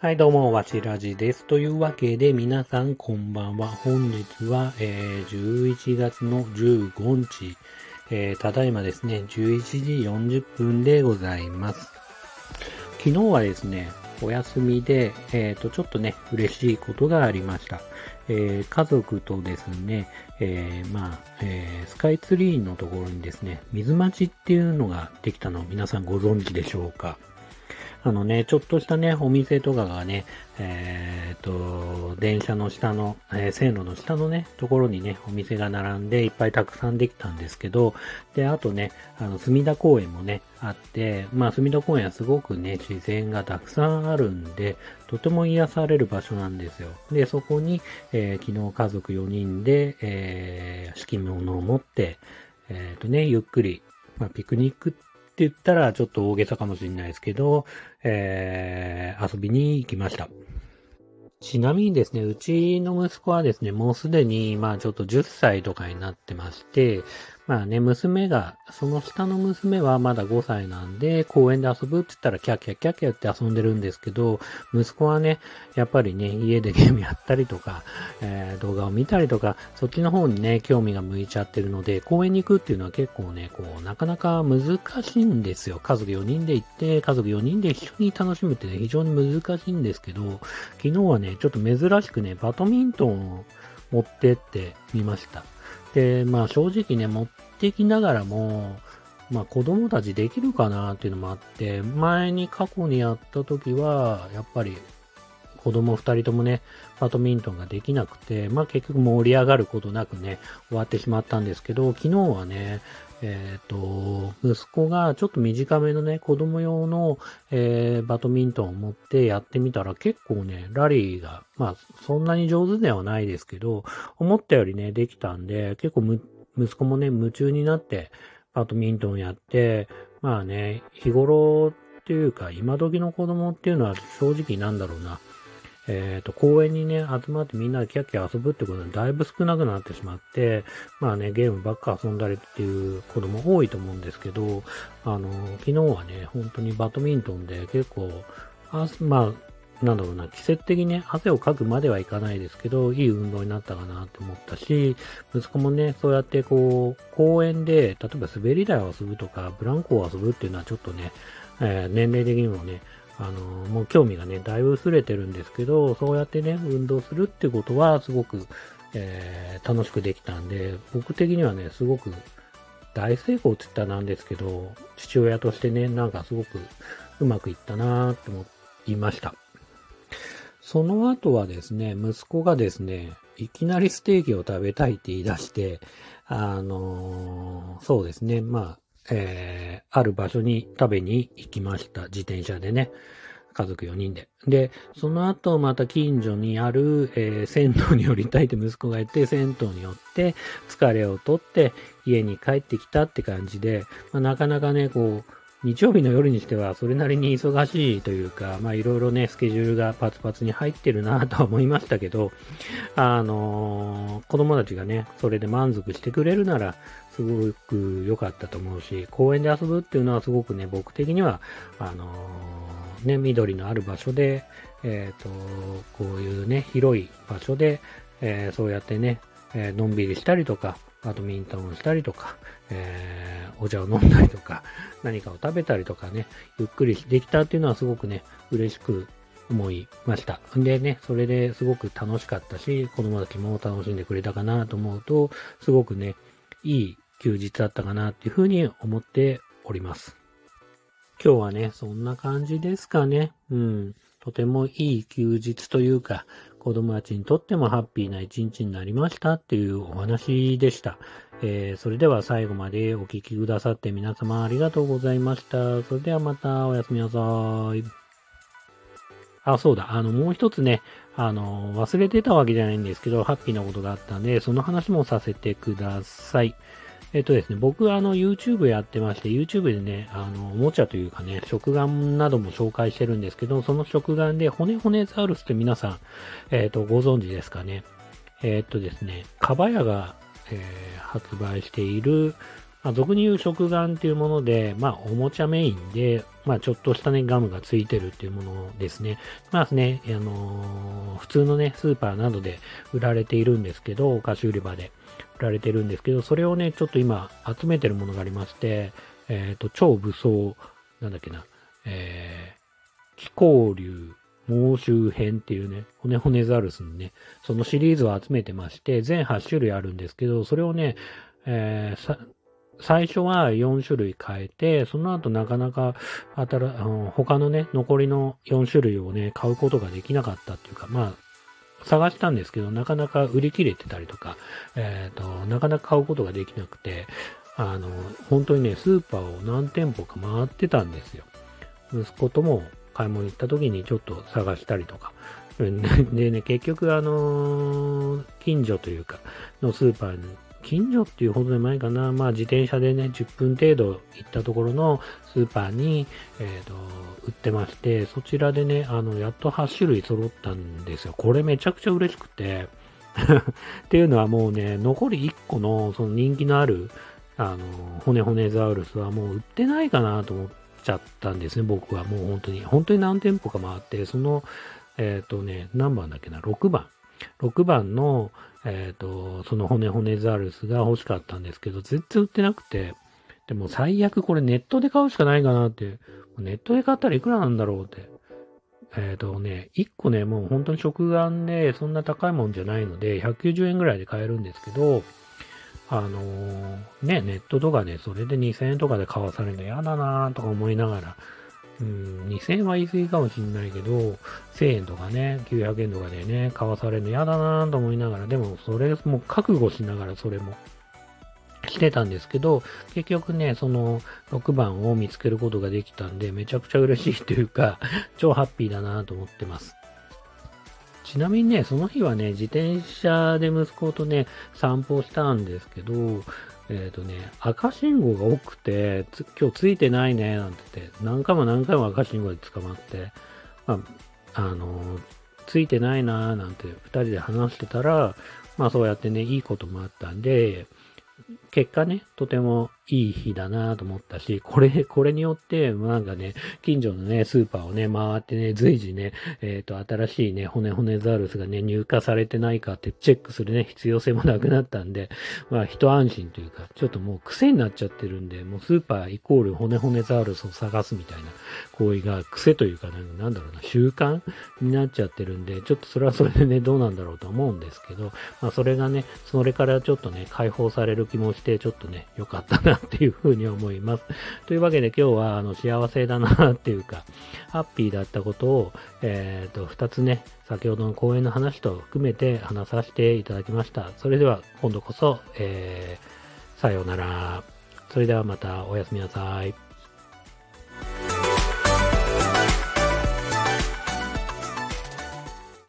はい、どうも、わしらじです。というわけで、皆さん、こんばんは。本日は、えー、11月の15日、えー、ただいまですね、11時40分でございます。昨日はですね、お休みで、えっ、ー、と、ちょっとね、嬉しいことがありました。えー、家族とですね、えー、まあ、え、スカイツリーのところにですね、水待ちっていうのができたのを皆さんご存知でしょうかあのね、ちょっとしたね、お店とかがね、えっ、と、電車の下の、えー、線路の下のね、ところにね、お店が並んでいっぱいたくさんできたんですけど、で、あとね、あの、隅田公園もね、あって、まあ、隅田公園はすごくね、自然がたくさんあるんで、とても癒される場所なんですよ。で、そこに、えー、昨日家族4人で、えー、敷物を持って、えっ、とね、ゆっくり、まあ、ピクニックって言ったらちょっと大げさかもしれないですけど、えー、遊びに行きました。ちなみにですね、うちの息子はですね、もうすでに、まあちょっと10歳とかになってまして、まあね、娘が、その下の娘はまだ5歳なんで、公園で遊ぶって言ったらキャキャキャキャって遊んでるんですけど、息子はね、やっぱりね、家でゲームやったりとか、えー、動画を見たりとか、そっちの方にね、興味が向いちゃってるので、公園に行くっていうのは結構ね、こう、なかなか難しいんですよ。家族4人で行って、家族4人で一緒に楽しむってね、非常に難しいんですけど、昨日はね、ちょっと珍しくね、バドミントンを持ってってみました。で、まあ正直ね、持ってきながらも、まあ子供たちできるかなっていうのもあって、前に過去にやった時は、やっぱり子供2人ともね、バドミントンができなくて、まあ結局盛り上がることなくね、終わってしまったんですけど、昨日はね、えっ、ー、と、息子がちょっと短めのね、子供用の、えー、バドミントンを持ってやってみたら結構ね、ラリーが、まあそんなに上手ではないですけど、思ったよりね、できたんで、結構息子もね、夢中になってバドミントンやって、まあね、日頃っていうか、今時の子供っていうのは正直なんだろうな、えっ、ー、と、公園にね、集まってみんなでキャッキャ遊ぶってことがだいぶ少なくなってしまって、まあね、ゲームばっか遊んだりっていう子供多いと思うんですけど、あの、昨日はね、本当にバドミントンで結構、あまあ、なんだろうな、季節的にね、汗をかくまではいかないですけど、いい運動になったかなって思ったし、息子もね、そうやってこう、公園で、例えば滑り台を遊ぶとか、ブランコを遊ぶっていうのはちょっとね、えー、年齢的にもね、あの、もう興味がね、だいぶ薄れてるんですけど、そうやってね、運動するってことは、すごく、えー、楽しくできたんで、僕的にはね、すごく大成功って言ったらなんですけど、父親としてね、なんかすごくうまくいったなーって思いました。その後はですね、息子がですね、いきなりステーキを食べたいって言い出して、あのー、そうですね、まあ、えー、ある場所に食べに行きました。自転車でね。家族4人で。で、その後また近所にある、えー、銭湯に寄りたいって息子が言って、銭湯に寄って疲れをとって家に帰ってきたって感じで、まあ、なかなかね、こう、日曜日の夜にしてはそれなりに忙しいというか、まあいろいろね、スケジュールがパツパツに入ってるなとは思いましたけど、あのー、子供たちがね、それで満足してくれるなら、すごく良かったと思うし、公園で遊ぶっていうのはすごくね、僕的には、あのー、ね、緑のある場所で、えっ、ー、と、こういうね、広い場所で、え、そうやってね、えのんびりしたりとか、バドミントンをしたりとか、えー、お茶を飲んだりとか、何かを食べたりとかね、ゆっくりできたっていうのはすごくね、嬉しく思いました。んでね、それですごく楽しかったし、子供たちも楽しんでくれたかなと思うと、すごくね、いい休日だったかなっていうふうに思っております。今日はね、そんな感じですかね。うん。とてもいい休日というか、子供たちにとってもハッピーな一日になりましたっていうお話でした。えー、それでは最後までお聴きくださって皆様ありがとうございました。それではまたおやすみなさい。あ、そうだ。あの、もう一つね、あの、忘れてたわけじゃないんですけど、ハッピーなことがあったんで、その話もさせてください。えっとですね、僕あの YouTube やってまして、YouTube でね、あの、おもちゃというかね、食玩なども紹介してるんですけど、その食玩で骨骨ザウルスって皆さん、えっと、ご存知ですかね。えっとですね、カバヤが、えー、発売しているまあ、俗に言う食玩っていうもので、まあ、おもちゃメインで、まあ、ちょっとしたね、ガムがついてるっていうものですね。まあね、あのー、普通のね、スーパーなどで売られているんですけど、お菓子売り場で売られてるんですけど、それをね、ちょっと今集めてるものがありまして、えっ、ー、と、超武装、なんだっけな、えー、気候流猛襲編っていうね、骨骨ザルスのね、そのシリーズを集めてまして、全8種類あるんですけど、それをね、えー、最初は4種類変えて、その後なかなか新、他のね、残りの4種類をね、買うことができなかったっていうか、まあ、探したんですけど、なかなか売り切れてたりとか、えっ、ー、と、なかなか買うことができなくて、あの、本当にね、スーパーを何店舗か回ってたんですよ。息子とも買い物行った時にちょっと探したりとか。でね、結局あのー、近所というか、のスーパーに、近所っていうほどでもないかな、まあ自転車でね、10分程度行ったところのスーパーに、えっ、ー、と、売ってまして、そちらでね、あの、やっと8種類揃ったんですよ。これめちゃくちゃ嬉しくて、っていうのはもうね、残り1個のその人気のある、あの、骨骨ザウルスはもう売ってないかなと思っ、ちゃったんですね、僕はもう本当に。本当に何店舗か回って、その、えっ、ー、とね、何番だっけな、6番。6番の、えっ、ー、と、その骨骨ザルスが欲しかったんですけど、全然売ってなくて、でも最悪これネットで買うしかないかなって、ネットで買ったらいくらなんだろうって。えっ、ー、とね、1個ね、もう本当に食玩でそんな高いもんじゃないので、190円ぐらいで買えるんですけど、あのー、ね、ネットとかで、それで2000円とかで買わされるの嫌だなとか思いながら、うん、2000円は言い過ぎかもしんないけど、1000円とかね、900円とかでね、買わされるの嫌だなと思いながら、でもそれも覚悟しながらそれもしてたんですけど、結局ね、その6番を見つけることができたんで、めちゃくちゃ嬉しいというか、超ハッピーだなと思ってます。ちなみにね、その日はね、自転車で息子とね、散歩したんですけど、えっ、ー、とね、赤信号が多くて、今日ついてないね、なんて言って、何回も何回も赤信号で捕まって、まあ、あの、ついてないななんて2人で話してたら、まあそうやってね、いいこともあったんで、結果ね、とてもいい日だなと思ったし、これ、これによって、なんかね、近所のね、スーパーをね、回ってね、随時ね、えっ、ー、と、新しいね、骨骨ザウルスがね、入荷されてないかってチェックするね、必要性もなくなったんで、まあ、一安心というか、ちょっともう癖になっちゃってるんで、もうスーパーイコール骨骨ザウルスを探すみたいな行為が癖というか、なんだろうな、習慣になっちゃってるんで、ちょっとそれはそれでね、どうなんだろうと思うんですけど、まあ、それがね、それからちょっとね、解放される気もして、ちょっとね、良かったなっていうふうに思います。というわけで今日は、あの、幸せだなっていうか、ハッピーだったことを、えっ、ー、と、二つね、先ほどの講演の話と含めて話させていただきました。それでは、今度こそ、えー、さようなら。それではまたおやすみなさい。